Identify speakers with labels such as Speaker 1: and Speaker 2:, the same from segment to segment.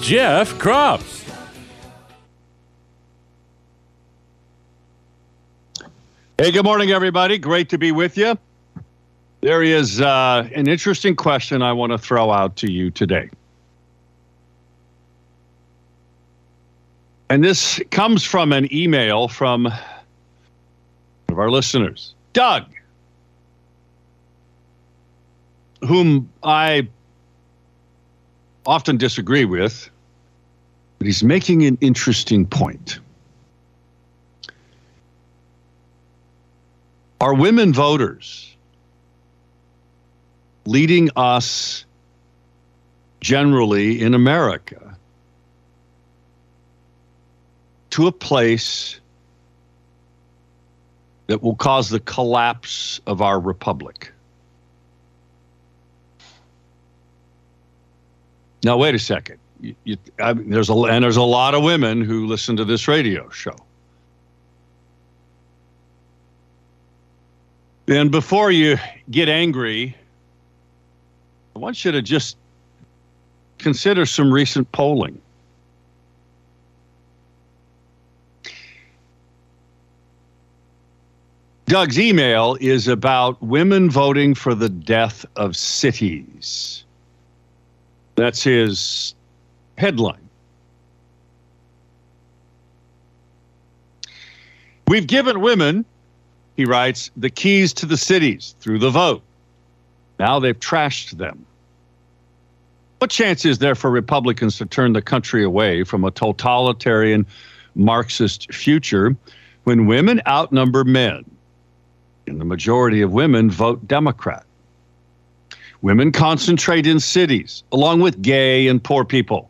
Speaker 1: Jeff Kropp.
Speaker 2: Hey, good morning, everybody. Great to be with you. There is uh, an interesting question I want to throw out to you today. And this comes from an email from one of our listeners, Doug, whom I often disagree with, but he's making an interesting point. Are women voters leading us generally in America to a place that will cause the collapse of our republic. Now, wait a second. You, you, I, there's a and there's a lot of women who listen to this radio show. And before you get angry, I want you to just consider some recent polling. Doug's email is about women voting for the death of cities. That's his headline. We've given women, he writes, the keys to the cities through the vote. Now they've trashed them. What chance is there for Republicans to turn the country away from a totalitarian Marxist future when women outnumber men? and the majority of women vote Democrat. Women concentrate in cities, along with gay and poor people,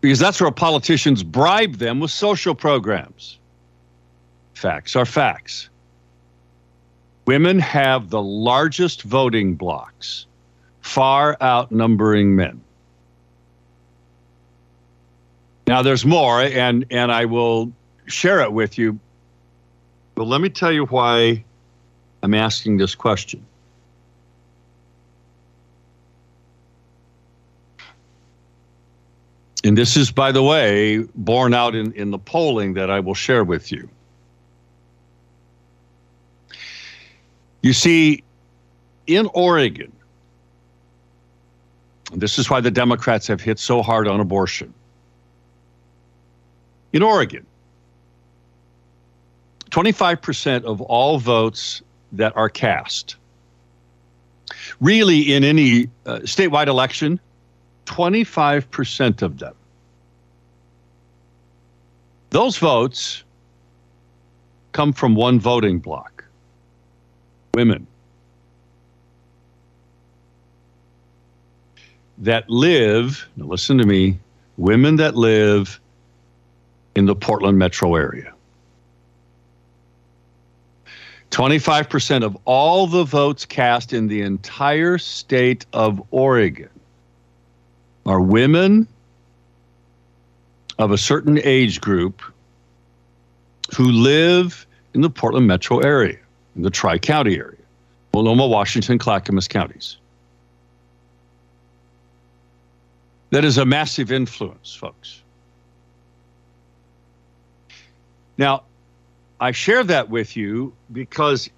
Speaker 2: because that's where politicians bribe them with social programs. Facts are facts. Women have the largest voting blocks, far outnumbering men. Now, there's more, and, and I will share it with you but let me tell you why I'm asking this question. And this is, by the way, borne out in, in the polling that I will share with you. You see, in Oregon, this is why the Democrats have hit so hard on abortion. In Oregon, 25% of all votes that are cast. Really, in any uh, statewide election, 25% of them. Those votes come from one voting block women that live, listen to me, women that live in the Portland metro area. 25% of all the votes cast in the entire state of Oregon are women of a certain age group who live in the Portland metro area, in the Tri County area, Multnomah, Washington, Clackamas counties. That is a massive influence, folks. Now, I share that with you because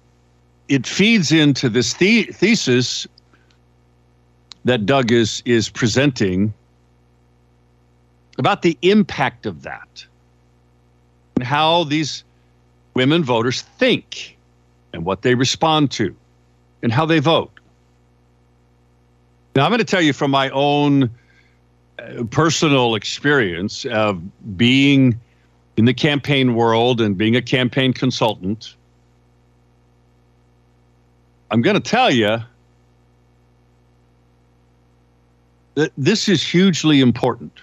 Speaker 2: it feeds into this the- thesis that Doug is is presenting about the impact of that and how these women voters think and what they respond to and how they vote. Now, I'm going to tell you from my own uh, personal experience of being in the campaign world and being a campaign consultant, I'm going to tell you this is hugely important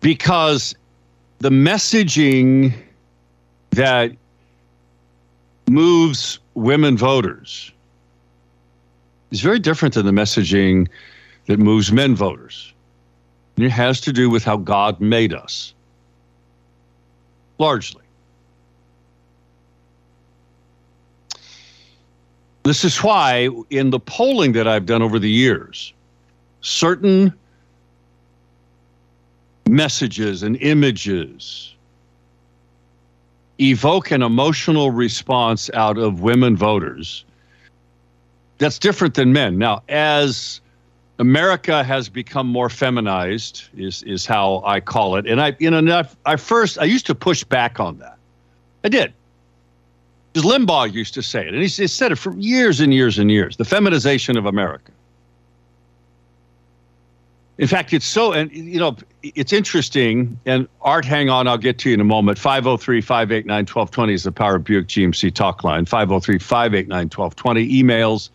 Speaker 2: because the messaging that moves women voters is very different than the messaging that moves men voters. It has to do with how God made us, largely. This is why, in the polling that I've done over the years, certain messages and images evoke an emotional response out of women voters that's different than men. Now, as America has become more feminized, is is how I call it. And I, you know, I first I used to push back on that. I did. Limbaugh used to say it, and he said it for years and years and years. The feminization of America. In fact, it's so, and you know, it's interesting. And Art, hang on, I'll get to you in a moment. 503 589 1220 is the Power Buick GMC talk line. 503 589 1220. Emails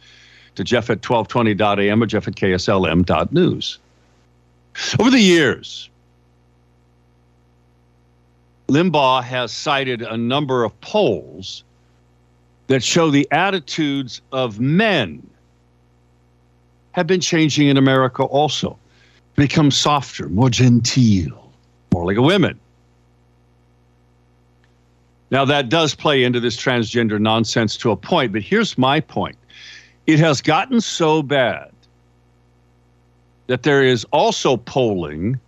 Speaker 2: to jeff at 1220.am or jeff at kslm.news. Over the years, Limbaugh has cited a number of polls that show the attitudes of men have been changing in America also become softer, more genteel, more like a woman. Now, that does play into this transgender nonsense to a point, but here's my point it has gotten so bad that there is also polling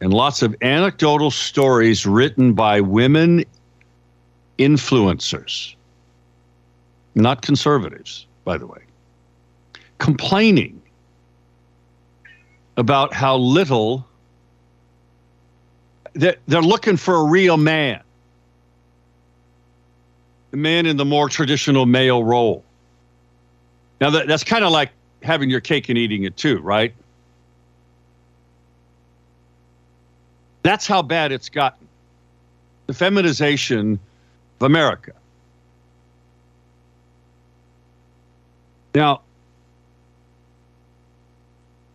Speaker 2: and lots of anecdotal stories written by women influencers, not conservatives, by the way, complaining about how little they're, they're looking for a real man, a man in the more traditional male role. Now, that, that's kind of like having your cake and eating it too, right? That's how bad it's gotten. The feminization of America. Now,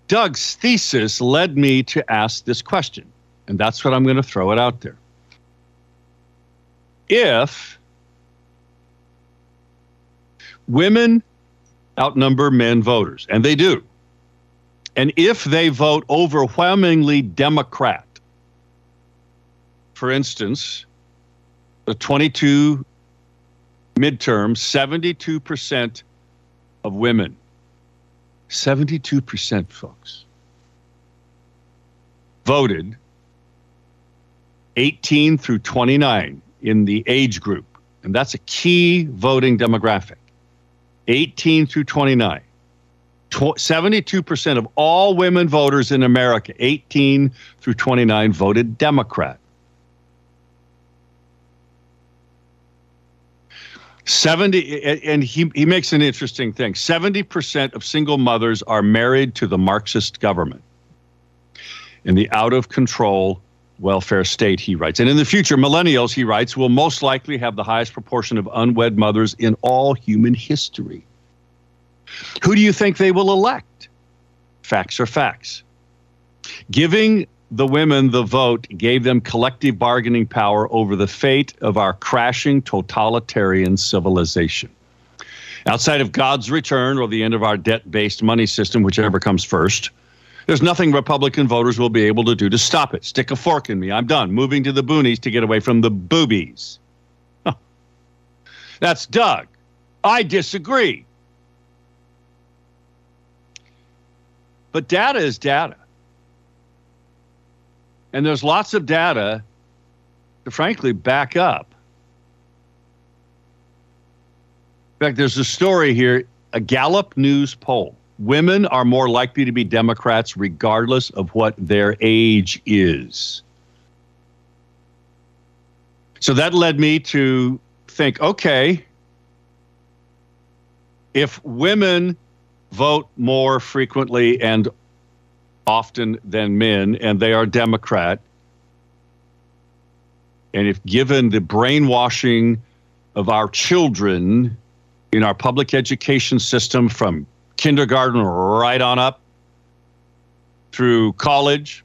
Speaker 2: Doug's thesis led me to ask this question, and that's what I'm going to throw it out there. If women outnumber men voters, and they do, and if they vote overwhelmingly Democrat, for instance, the 22 midterm, 72% of women 72%, folks, voted 18 through 29 in the age group. And that's a key voting demographic 18 through 29. 72% of all women voters in America, 18 through 29, voted Democrat. 70 and he, he makes an interesting thing. 70% of single mothers are married to the marxist government. In the out of control welfare state he writes. And in the future millennials he writes will most likely have the highest proportion of unwed mothers in all human history. Who do you think they will elect? Facts are facts. Giving the women the vote gave them collective bargaining power over the fate of our crashing totalitarian civilization. Outside of God's return or the end of our debt based money system, whichever comes first, there's nothing Republican voters will be able to do to stop it. Stick a fork in me. I'm done. Moving to the boonies to get away from the boobies. Huh. That's Doug. I disagree. But data is data. And there's lots of data to frankly back up. In fact, there's a story here a Gallup News poll. Women are more likely to be Democrats regardless of what their age is. So that led me to think okay, if women vote more frequently and often than men, and they are Democrat. And if given the brainwashing of our children in our public education system from kindergarten right on up through college,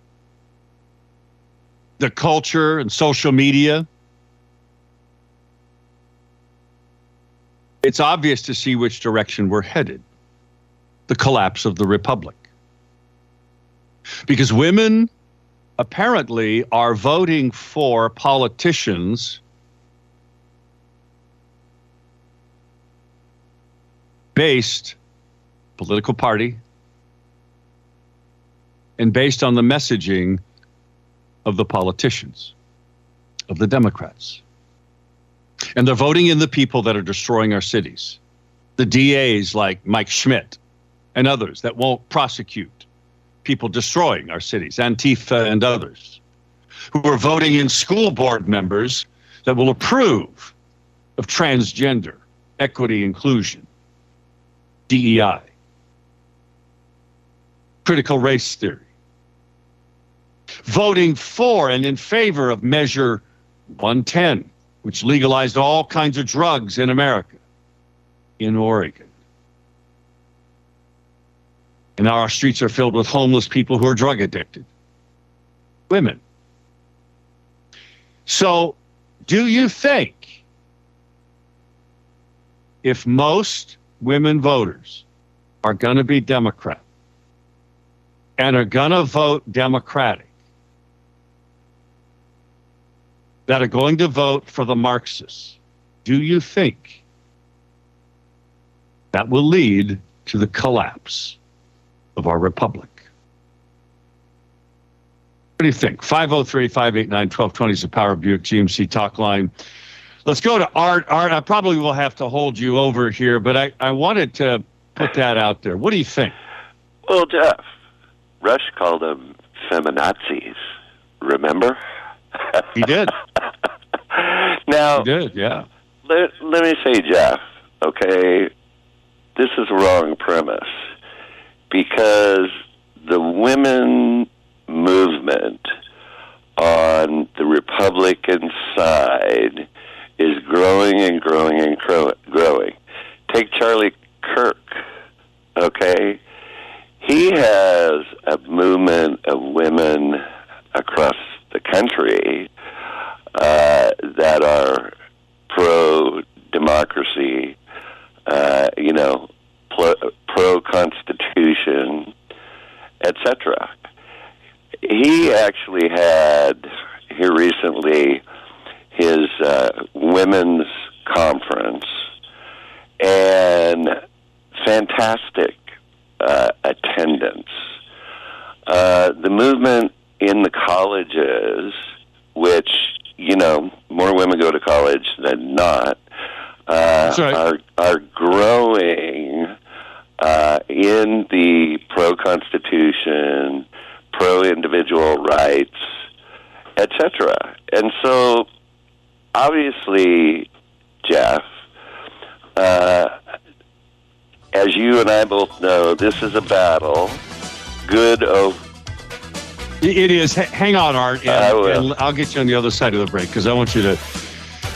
Speaker 2: the culture and social media. It's obvious to see which direction we're headed the collapse of the republic. Because women apparently are voting for politicians based political party and based on the messaging of the politicians of the democrats. And they're voting in the people that are destroying our cities. The DAs like Mike Schmidt and others that won't prosecute people destroying our cities, Antifa and others, who are voting in school board members that will approve of transgender, equity, inclusion, DEI, critical race theory, voting for and in favor of Measure 110, which legalized all kinds of drugs in America, in Oregon. And now our streets are filled with homeless people who are drug addicted. Women. So, do you think if most women voters are going to be Democrat and are going to vote Democratic, that are going to vote for the Marxists, do you think that will lead to the collapse of our republic. What do you think? 503 589 1220 is the Power Buick GMC talk line. Let's go to Art. Art, I probably will have to hold you over here, but I, I wanted to put that out there. What do you think?
Speaker 3: Well, Jeff, Rush called them feminazis. Remember?
Speaker 2: He did.
Speaker 3: now,
Speaker 2: he did, yeah.
Speaker 3: Let, let me say, Jeff, okay, this is a wrong premise because the women movement on the Republican side is growing and growing and growing. Take Charlie Kirk, okay? He has a movement of women across the country uh, that are pro democracy, uh, you know, pro Constitution, etc. He actually had here recently his uh, women's conference and fantastic uh, attendance. Uh, the movement in the colleges, which you know more women go to college than not, uh, right. are are growing uh, in the pro Constitution, pro individual rights, etc. And so, obviously, Jeff, uh, as you and I both know, this is a battle. Good over.
Speaker 2: It is. hang on, Art, and, and I'll get you on the other side of the break because I want you to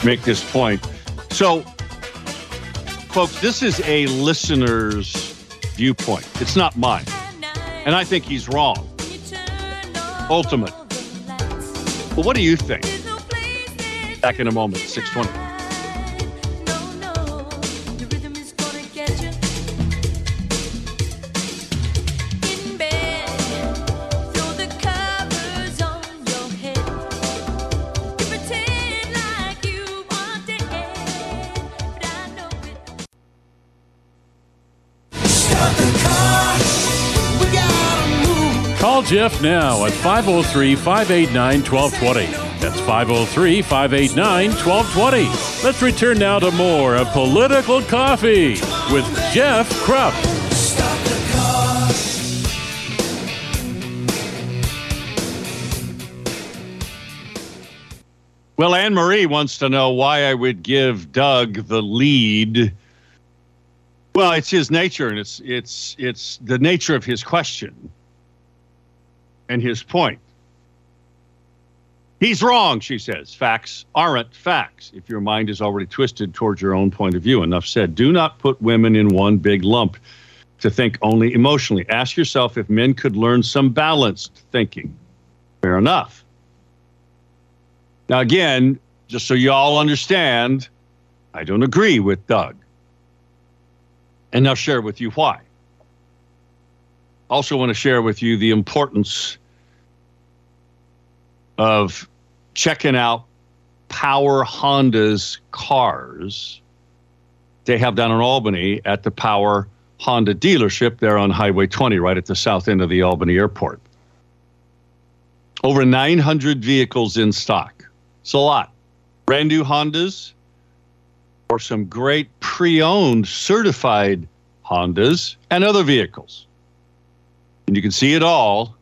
Speaker 2: make this point. So, folks, this is a listener's viewpoint. It's not mine. And I think he's wrong. Ultimate. Well, what do you think? Back in a moment, 620.
Speaker 1: Jeff now at 503 589 1220. That's 503 589 1220. Let's return now to more of Political Coffee with Jeff Kropp.
Speaker 2: Well, Anne Marie wants to know why I would give Doug the lead. Well, it's his nature, and it's it's it's the nature of his question and his point. He's wrong, she says. Facts aren't facts if your mind is already twisted towards your own point of view. Enough said. Do not put women in one big lump to think only emotionally. Ask yourself if men could learn some balanced thinking. Fair enough. Now, again, just so you all understand, I don't agree with Doug. And I'll share with you why. Also, want to share with you the importance of checking out Power Honda's cars they have down in Albany at the Power Honda dealership there on Highway 20, right at the south end of the Albany airport. Over 900 vehicles in stock. It's a lot. Brand new Hondas or some great pre owned certified Hondas and other vehicles. And you can see it all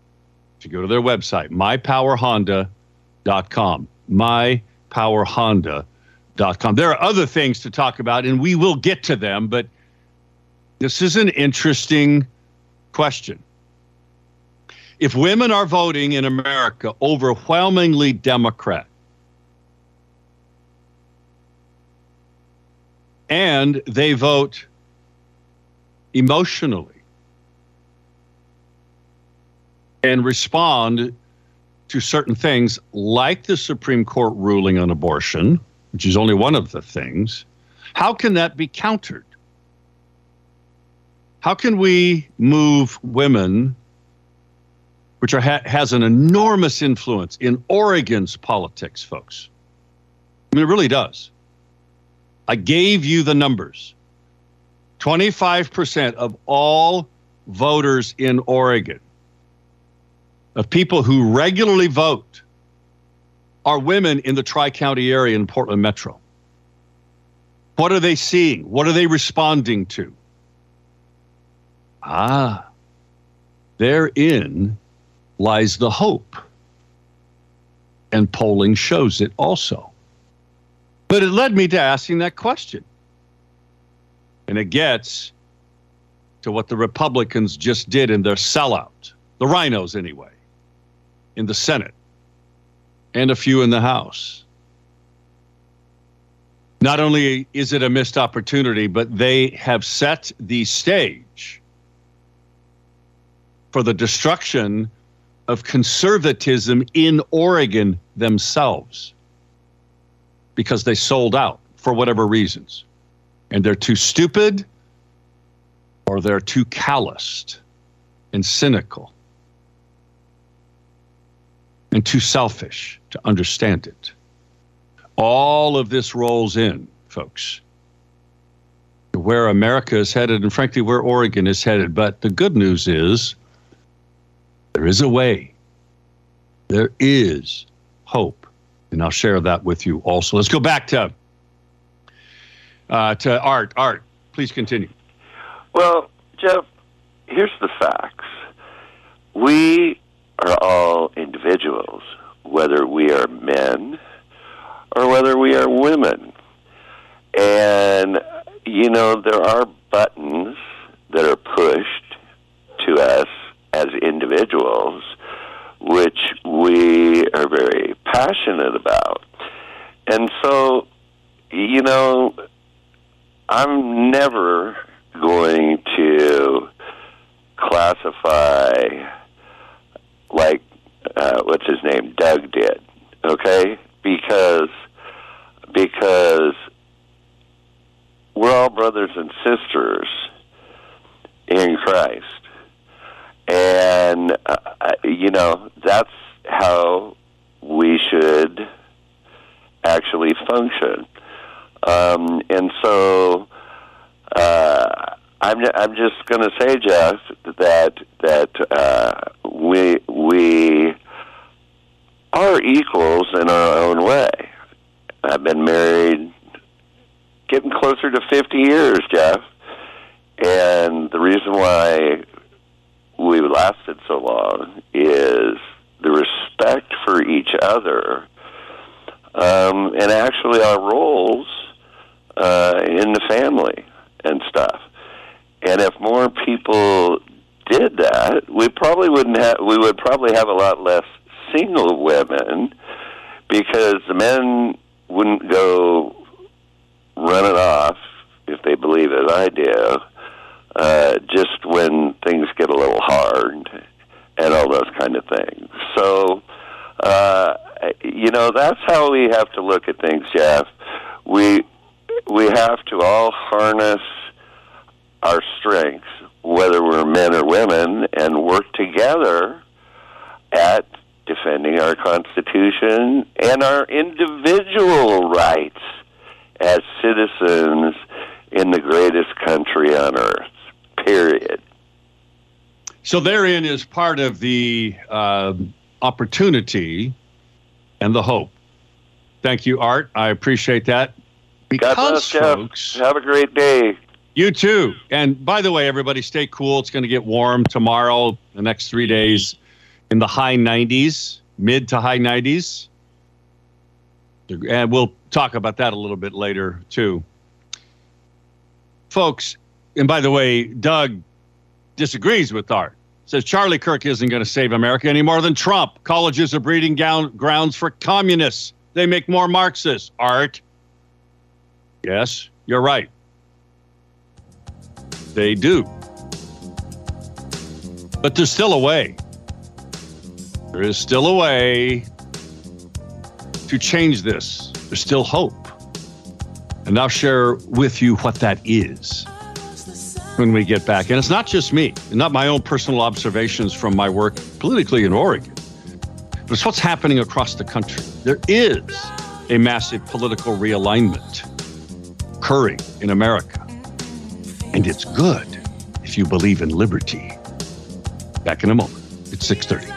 Speaker 2: if you go to their website, mypowerhonda.com. Mypowerhonda.com. There are other things to talk about, and we will get to them, but this is an interesting question. If women are voting in America overwhelmingly Democrat, and they vote emotionally and respond to certain things like the Supreme Court ruling on abortion, which is only one of the things, how can that be countered? How can we move women, which are, ha- has an enormous influence in Oregon's politics, folks? I mean, it really does. I gave you the numbers 25% of all voters in Oregon, of people who regularly vote, are women in the Tri County area in Portland Metro. What are they seeing? What are they responding to? Ah, therein lies the hope. And polling shows it also. But it led me to asking that question. And it gets to what the Republicans just did in their sellout, the RINOs anyway, in the Senate and a few in the House. Not only is it a missed opportunity, but they have set the stage for the destruction of conservatism in Oregon themselves because they sold out for whatever reasons. And they're too stupid or they're too calloused and cynical and too selfish to understand it. All of this rolls in, folks, where America is headed and frankly where Oregon is headed. But the good news is there is a way. There is hope. And I'll share that with you also. Let's go back to uh, to Art. Art, please continue.
Speaker 3: Well, Jeff, here's the facts. We are all individuals, whether we are men or whether we are women. And, you know, there are buttons that are pushed to us as individuals, which we are very passionate about. And so, you know, I'm never going to classify like uh, what's his name Doug did, okay? Because because we're all brothers and sisters in Christ and uh, you know that's how we should actually function. Um, and so uh, I'm I'm just going to say, Jeff, that that uh, we we are equals in our own way. I've been married, getting closer to 50 years, Jeff. And the reason why we lasted so long is the respect for each other um, and actually our roles uh, in the family and stuff. And if more people did that, we probably wouldn't have. We would probably have a lot less single women because the men wouldn't go running off if they believe as I do uh, just when things get a little hard and all those kind of things. So, uh, you know, that's how we have to look at things, Jeff. We we have to all harness our strengths, whether we're men or women, and work together at defending our Constitution and our individual rights as citizens in the greatest country on earth. Period.
Speaker 2: So therein is part of the uh, opportunity and the hope. Thank you, Art. I appreciate that.
Speaker 3: Because, God bless, folks, Jeff. have a great day.
Speaker 2: You too. And by the way, everybody, stay cool. It's going to get warm tomorrow, the next three days, in the high 90s, mid to high 90s. And we'll talk about that a little bit later, too. Folks, and by the way, Doug disagrees with Art. Says Charlie Kirk isn't going to save America any more than Trump. Colleges are breeding grounds for communists. They make more Marxists. Art. Yes, you're right. They do. But there's still a way. There is still a way to change this. There's still hope. And I'll share with you what that is when we get back. And it's not just me, not my own personal observations from my work politically in Oregon, but it's what's happening across the country. There is a massive political realignment occurring in America. And it's good if you believe in liberty. Back in a moment. It's 630.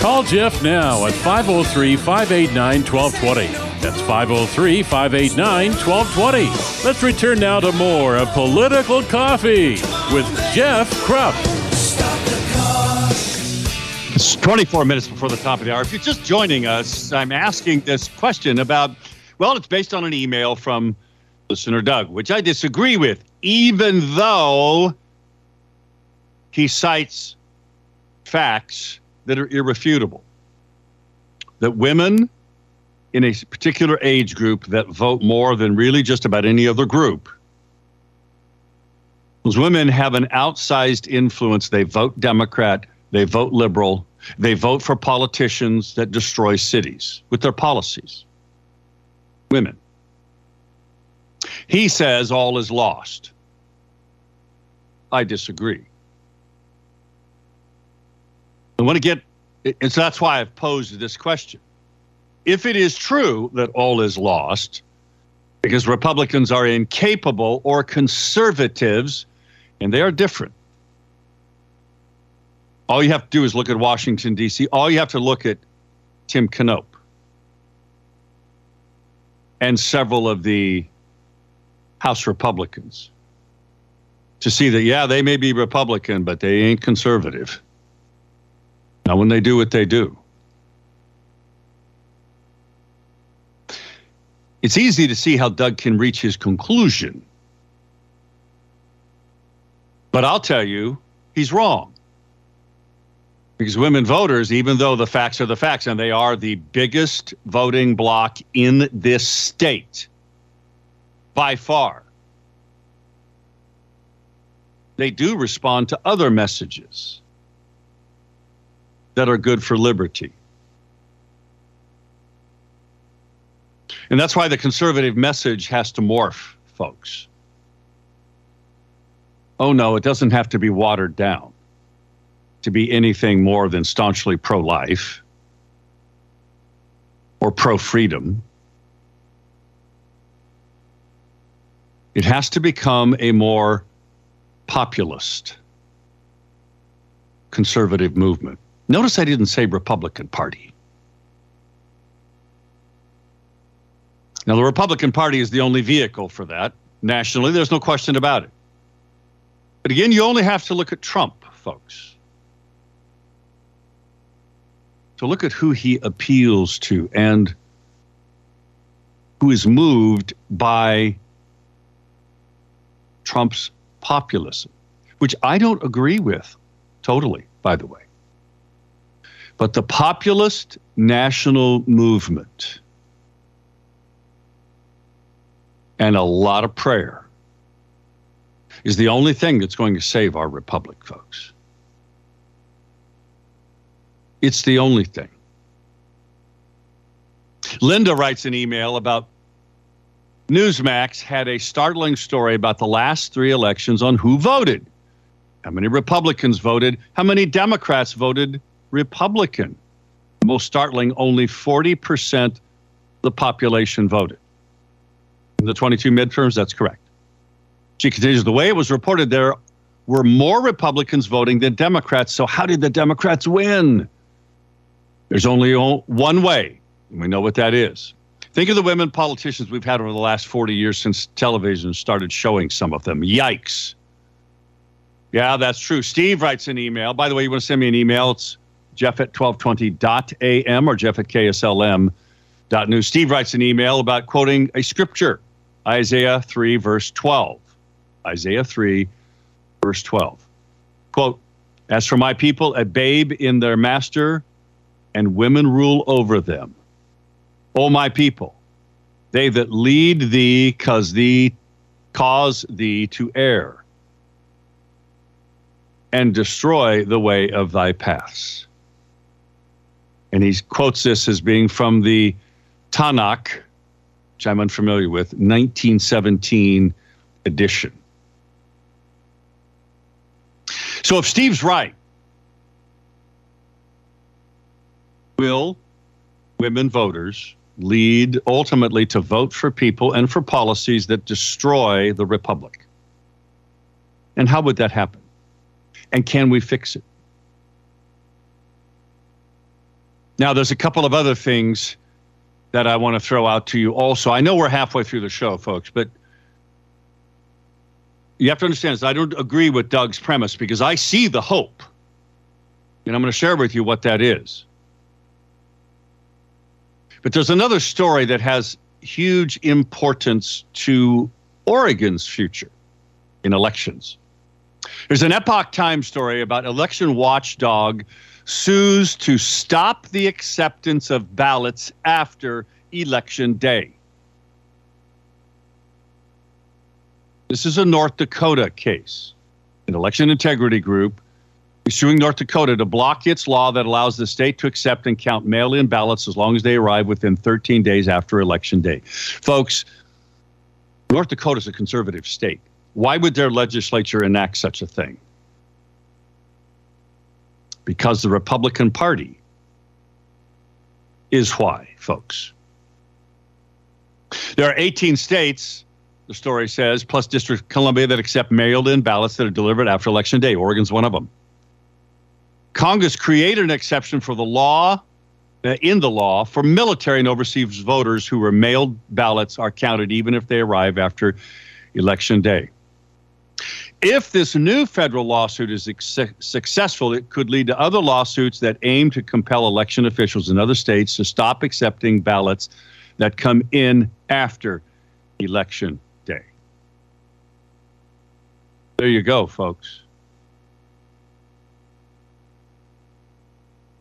Speaker 1: Call Jeff now at 503 589 1220. That's 503 589 1220. Let's return now to more of Political Coffee with Jeff Kropp.
Speaker 2: It's 24 minutes before the top of the hour. If you're just joining us, I'm asking this question about, well, it's based on an email from listener Doug, which I disagree with, even though he cites facts that are irrefutable. That women in a particular age group that vote more than really just about any other group. Those women have an outsized influence. They vote Democrat, they vote liberal, they vote for politicians that destroy cities with their policies. Women. He says all is lost. I disagree. I want to get, and so that's why I've posed this question if it is true that all is lost, because Republicans are incapable or conservatives, and they are different. All you have to do is look at Washington, D.C., all you have to look at Tim Knopp and several of the House Republicans to see that, yeah, they may be Republican, but they ain't conservative. Now, when they do what they do, It's easy to see how Doug can reach his conclusion. But I'll tell you, he's wrong. Because women voters, even though the facts are the facts, and they are the biggest voting bloc in this state by far, they do respond to other messages that are good for liberty. And that's why the conservative message has to morph, folks. Oh, no, it doesn't have to be watered down to be anything more than staunchly pro life or pro freedom. It has to become a more populist conservative movement. Notice I didn't say Republican Party. Now, the Republican Party is the only vehicle for that. Nationally, there's no question about it. But again, you only have to look at Trump, folks. To look at who he appeals to and who is moved by Trump's populism, which I don't agree with totally, by the way. But the populist national movement and a lot of prayer is the only thing that's going to save our republic, folks. It's the only thing. Linda writes an email about Newsmax had a startling story about the last three elections on who voted. How many Republicans voted? How many Democrats voted Republican? Most startling, only 40% the population voted. In the 22 midterms, that's correct. She continues, the way it was reported, there were more Republicans voting than Democrats. So, how did the Democrats win? There's only one way, and we know what that is. Think of the women politicians we've had over the last 40 years since television started showing some of them. Yikes. Yeah, that's true. Steve writes an email. By the way, you want to send me an email? It's jeff at 1220.am or jeff at kslm.news. Steve writes an email about quoting a scripture, Isaiah 3, verse 12. Isaiah 3, verse 12. Quote, As for my people, a babe in their master, and women rule over them. O my people, they that lead thee cause thee cause thee to err and destroy the way of thy paths. And he quotes this as being from the Tanakh, which I'm unfamiliar with, 1917 edition. So if Steve's right, will women voters lead ultimately to vote for people and for policies that destroy the republic? And how would that happen? And can we fix it? Now, there's a couple of other things that I want to throw out to you also. I know we're halfway through the show, folks, but you have to understand this. I don't agree with Doug's premise because I see the hope. And I'm going to share with you what that is. But there's another story that has huge importance to Oregon's future in elections. There's an Epoch Times story about election watchdog sues to stop the acceptance of ballots after election day. This is a North Dakota case. An election integrity group is suing North Dakota to block its law that allows the state to accept and count mail in ballots as long as they arrive within 13 days after election day. Folks, North Dakota is a conservative state. Why would their legislature enact such a thing? Because the Republican Party is why, folks. There are 18 states, the story says, plus District Columbia that accept mailed in ballots that are delivered after Election Day. Oregon's one of them. Congress created an exception for the law, uh, in the law, for military and overseas voters who were mailed ballots are counted even if they arrive after Election Day. If this new federal lawsuit is successful, it could lead to other lawsuits that aim to compel election officials in other states to stop accepting ballots that come in after election. There you go, folks.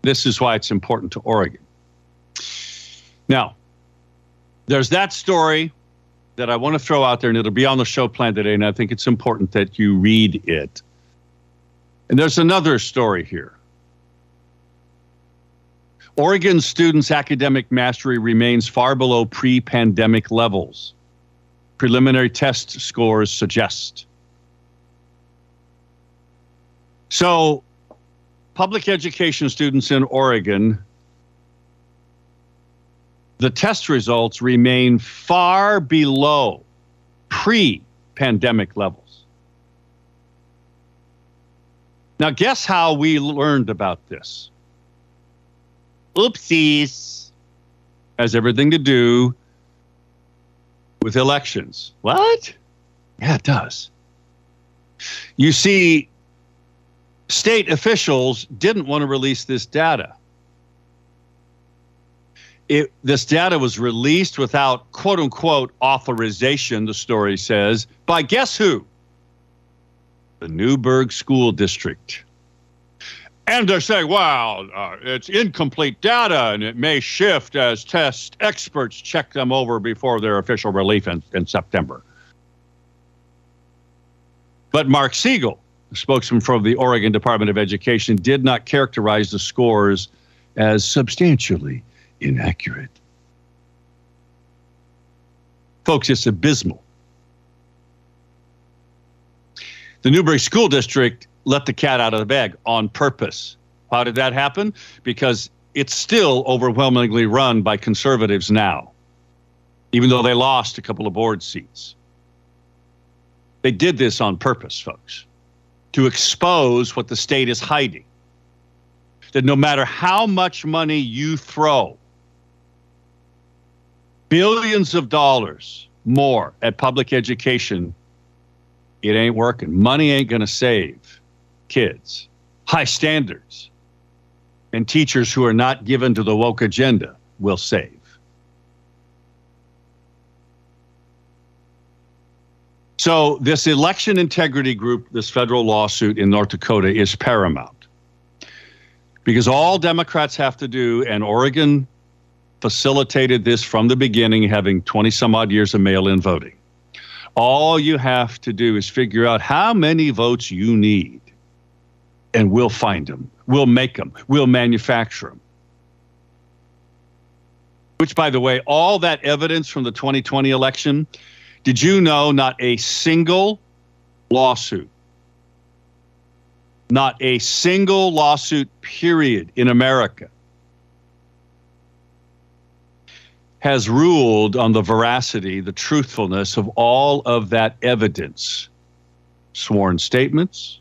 Speaker 2: This is why it's important to Oregon. Now, there's that story that I want to throw out there, and it'll be on the show plan today, and I think it's important that you read it. And there's another story here. Oregon students' academic mastery remains far below pre pandemic levels. Preliminary test scores suggest. So, public education students in Oregon the test results remain far below pre pandemic levels. Now, guess how we learned about this? Oopsies. Has everything to do with elections. What? Yeah, it does. You see, state officials didn't want to release this data it, this data was released without quote unquote authorization, the story says, by guess who? The Newberg School District. And they're saying, well, uh, it's incomplete data and it may shift as test experts check them over before their official relief in, in September. But Mark Siegel, spokesman from the Oregon Department of Education, did not characterize the scores as substantially inaccurate. Folks, it's abysmal. The Newberg School District let the cat out of the bag on purpose. How did that happen? Because it's still overwhelmingly run by conservatives now, even though they lost a couple of board seats. They did this on purpose, folks, to expose what the state is hiding. That no matter how much money you throw, billions of dollars more at public education, it ain't working. Money ain't going to save kids. High standards and teachers who are not given to the woke agenda will save. So, this election integrity group, this federal lawsuit in North Dakota, is paramount because all Democrats have to do, and Oregon facilitated this from the beginning, having 20 some odd years of mail in voting. All you have to do is figure out how many votes you need, and we'll find them, we'll make them, we'll manufacture them. Which, by the way, all that evidence from the 2020 election did you know not a single lawsuit, not a single lawsuit, period, in America has ruled on the veracity, the truthfulness of all of that evidence sworn statements,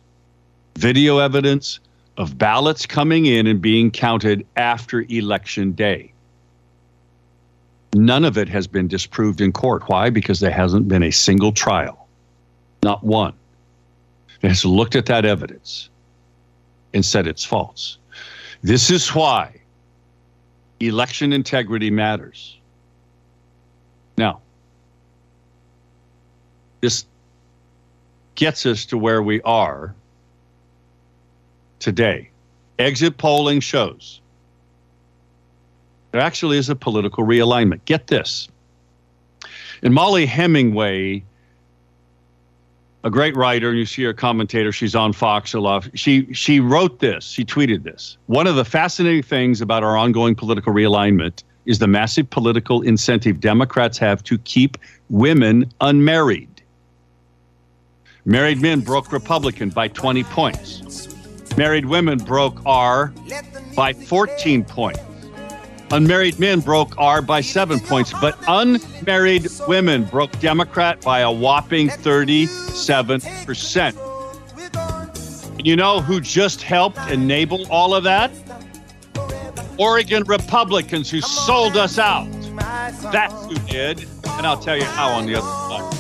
Speaker 2: video evidence of ballots coming in and being counted after election day. None of it has been disproved in court. Why? Because there hasn't been a single trial, not one, that has looked at that evidence and said it's false. This is why election integrity matters. Now, this gets us to where we are today. Exit polling shows there actually is a political realignment. Get this. And Mollie Hemingway, a great writer, and you see her commentator, she's on Fox a lot. She she wrote this, she tweeted this. One of the fascinating things about our ongoing political realignment is the massive political incentive Democrats have to keep women unmarried. Married men broke Republican by 20 points. Married women broke R by 14 points. Unmarried men broke R by seven points, but unmarried women broke Democrat by a whopping 37%. And you know who just helped enable all of that? Oregon Republicans who sold us out. That's who did. And I'll tell you how on the other side.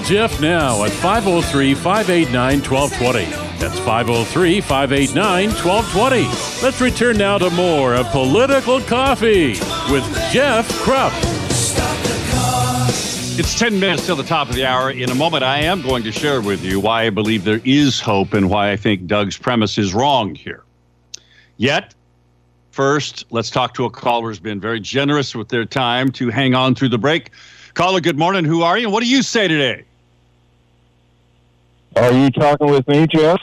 Speaker 1: Call Jeff now at 503 589 1220. That's 503 589 1220. Let's return now to more of Political Coffee with Jeff Kropf.
Speaker 2: It's 10 minutes till the top of the hour. In a moment, I am going to share with you why I believe there is hope and why I think Doug's premise is wrong here. Yet, first, let's talk to a caller who's been very generous with their time to hang on through the break. Caller, good morning. Who are you? And what do you say today?
Speaker 4: Are you talking with me, Jeff?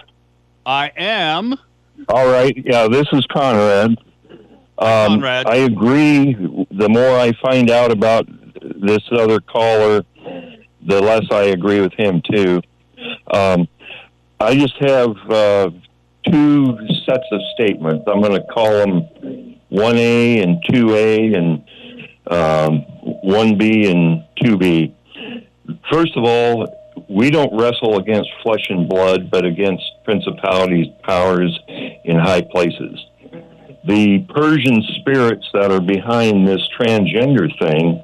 Speaker 2: I am.
Speaker 4: All right. Yeah, this is Conrad. Um,
Speaker 2: Conrad.
Speaker 4: I agree. The more I find out about this other caller, the less I agree with him, too. Um, I just have uh, two sets of statements. I'm going to call them 1A and 2A and um, 1B and 2B. First of all, we don't wrestle against flesh and blood, but against principalities, powers in high places. The Persian spirits that are behind this transgender thing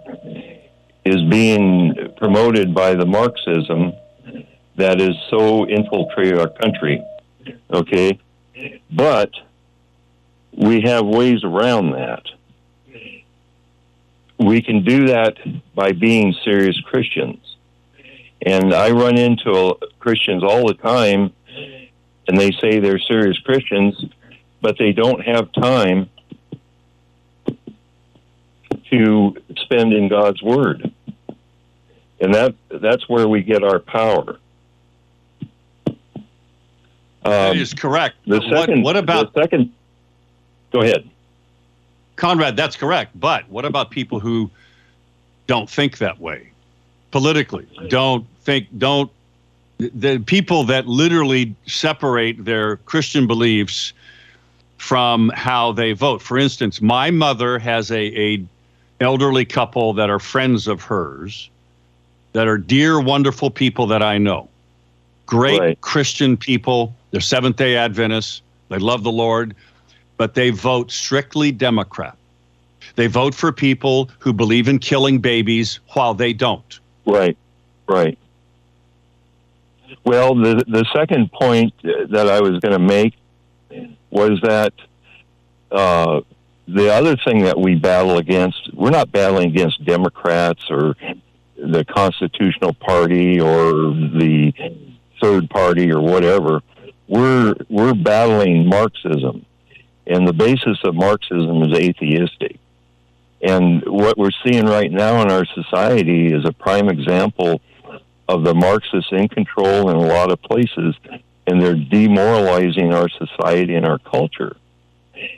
Speaker 4: is being promoted by the Marxism that is so infiltrated our country. Okay, but we have ways around that. We can do that by being serious Christians. And I run into Christians all the time, and they say they're serious Christians, but they don't have time to spend in God's Word. And that that's where we get our power.
Speaker 2: that um, is correct.
Speaker 4: The second,
Speaker 2: what, what about
Speaker 4: the second? Go ahead,
Speaker 2: Conrad. That's correct. But what about people who don't think that way politically? Don't think. Don't the people that literally separate their Christian beliefs from how they vote. For instance, my mother has a, a elderly couple that are friends of hers that are dear, wonderful people that I know. Great right. Christian people. They're Seventh day Adventists. They love the Lord, but they vote strictly Democrat. They vote for people who believe in killing babies while they don't.
Speaker 4: Right, right. Well, the the second point that I was going to make was that uh, the other thing that we battle against, we're not battling against Democrats or the Constitutional Party or the Third Party or whatever. We're we're battling Marxism, and the basis of Marxism is atheistic. And what we're seeing right now in our society is a prime example of the Marxists in control in a lot of places, and they're demoralizing our society and our culture.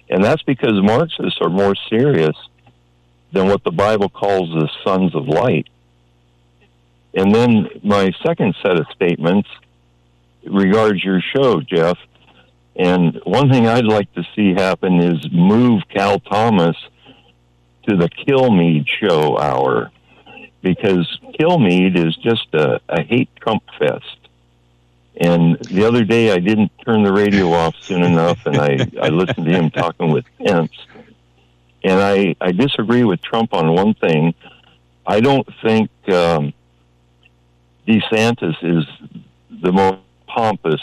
Speaker 4: And that's because Marxists are more serious than what the Bible calls the sons of light. And then my second set of statements regards your show, Jeff. And one thing I'd like to see happen is move Cal Thomas to the Kilmeade show hour because Kilmeade is just a, a hate Trump fest. And the other day, I didn't turn the radio off soon enough, and I, I listened to him talking with Pence. And I, I disagree with Trump on one thing. I don't think um, DeSantis is the most pompous,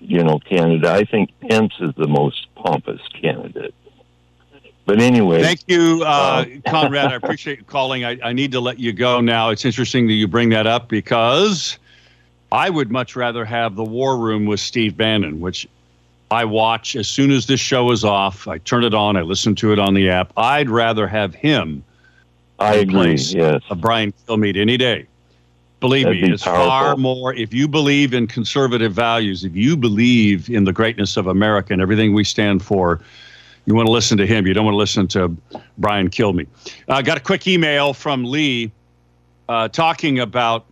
Speaker 4: you know, candidate. I think Pence is the most pompous candidate. But anyway,
Speaker 2: thank you, uh, uh Conrad. I appreciate you calling. I, I need to let you go now. It's interesting that you bring that up because I would much rather have the War Room with Steve Bannon, which I watch as soon as this show is off. I turn it on. I listen to it on the app. I'd rather have him.
Speaker 4: I agree. Yes,
Speaker 2: a Brian Kilmeade any day. Believe That'd me, it's powerful. far more. If you believe in conservative values, if you believe in the greatness of America and everything we stand for, you want to listen to him. You don't want to listen to Brian Kilmeade. I uh, got a quick email from Lee uh, talking about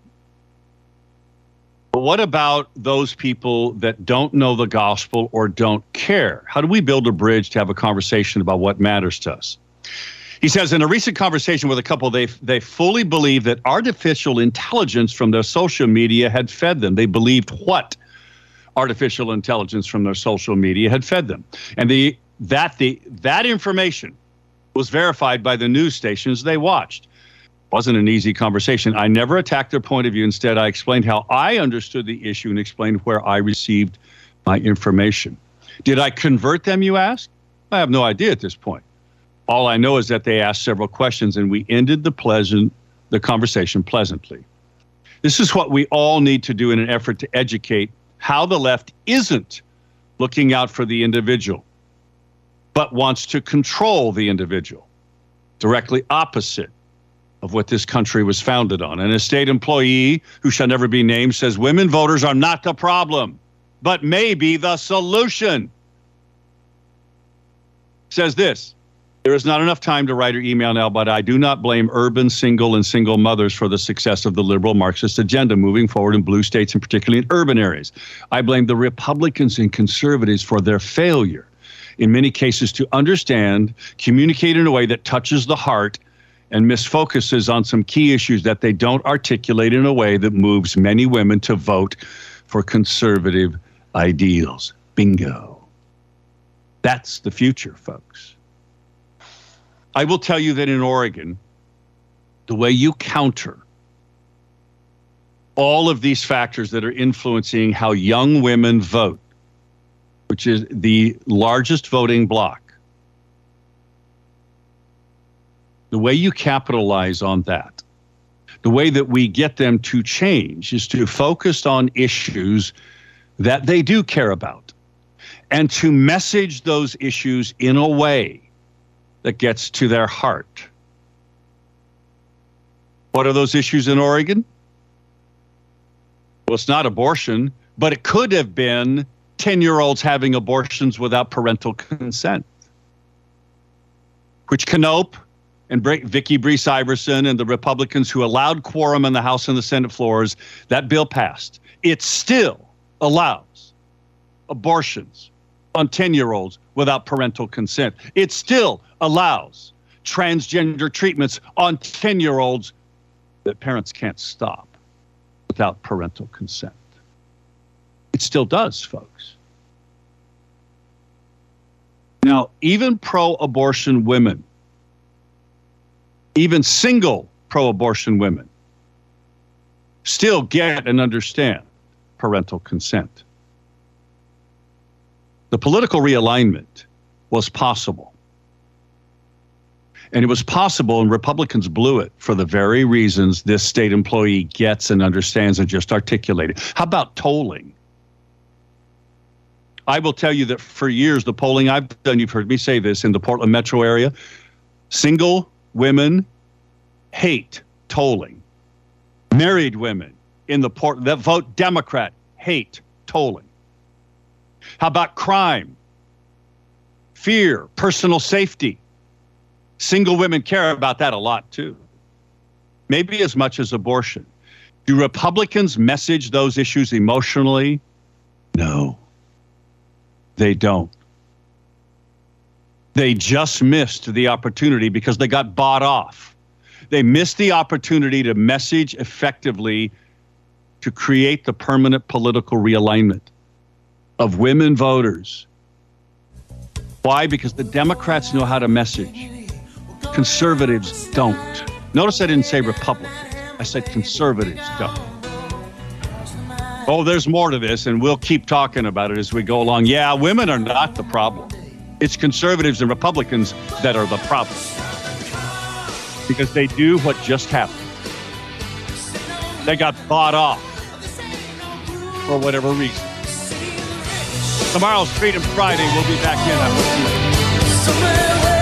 Speaker 2: what about those people that don't know the gospel or don't care? How do we build a bridge to have a conversation about what matters to us? He says in a recent conversation with a couple, they they fully believe that artificial intelligence from their social media had fed them. They believed what artificial intelligence from their social media had fed them, and the that the that information was verified by the news stations they watched wasn't an easy conversation. I never attacked their point of view. Instead, I explained how I understood the issue and explained where I received my information. Did I convert them, you ask? I have no idea at this point. All I know is that they asked several questions and we ended the pleasant the conversation pleasantly. This is what we all need to do in an effort to educate how the left isn't looking out for the individual, but wants to control the individual. Directly opposite of what this country was founded on. And a state employee who shall never be named says women voters are not the problem, but maybe the solution. Says this There is not enough time to write or email now, but I do not blame urban single and single mothers for the success of the liberal Marxist agenda moving forward in blue states and particularly in urban areas. I blame the Republicans and conservatives for their failure in many cases to understand, communicate in a way that touches the heart and misfocuses on some key issues that they don't articulate in a way that moves many women to vote for conservative ideals. Bingo. That's the future, folks. I will tell you that in Oregon, the way you counter all of these factors that are influencing how young women vote, which is the largest voting bloc, the way you capitalize on that, the way that we get them to change is to focus on issues that they do care about and to message those issues in a way that gets to their heart. What are those issues in Oregon? Well, it's not abortion, but it could have been 10 year olds having abortions without parental consent, which Knopp and Vikki Breese Iverson and the Republicans who allowed quorum in the House and the Senate floors, that bill passed. It still allows abortions on 10 year olds without parental consent. It still allows transgender treatments on 10 year olds that parents can't stop without parental consent. It still does, folks. Now, even pro abortion women, even single pro abortion women, still get and understand parental consent. The political realignment was possible and it was possible, and Republicans blew it for the very reasons this state employee gets and understands and just articulated. How about tolling? I will tell you that for years, the polling I've done, you've heard me say this in the Portland metro area, single women hate tolling. Married women in the port that vote Democrat hate tolling. How about crime? Fear, personal safety. Single women care about that a lot too, maybe as much as abortion. Do Republicans message those issues emotionally? No, they don't. They just missed the opportunity because they got bought off. They missed the opportunity to message effectively to create the permanent political realignment of women voters. Why? Because the Democrats know how to message. Conservatives don't. Notice I didn't say Republicans. I said conservatives don't. Oh, there's more to this, and we'll keep talking about it as we go along. Yeah, women are not the problem. It's conservatives and Republicans that are the problem. Because they do what just happened. They got bought off for whatever reason. Tomorrow's Freedom Friday. We'll be back in.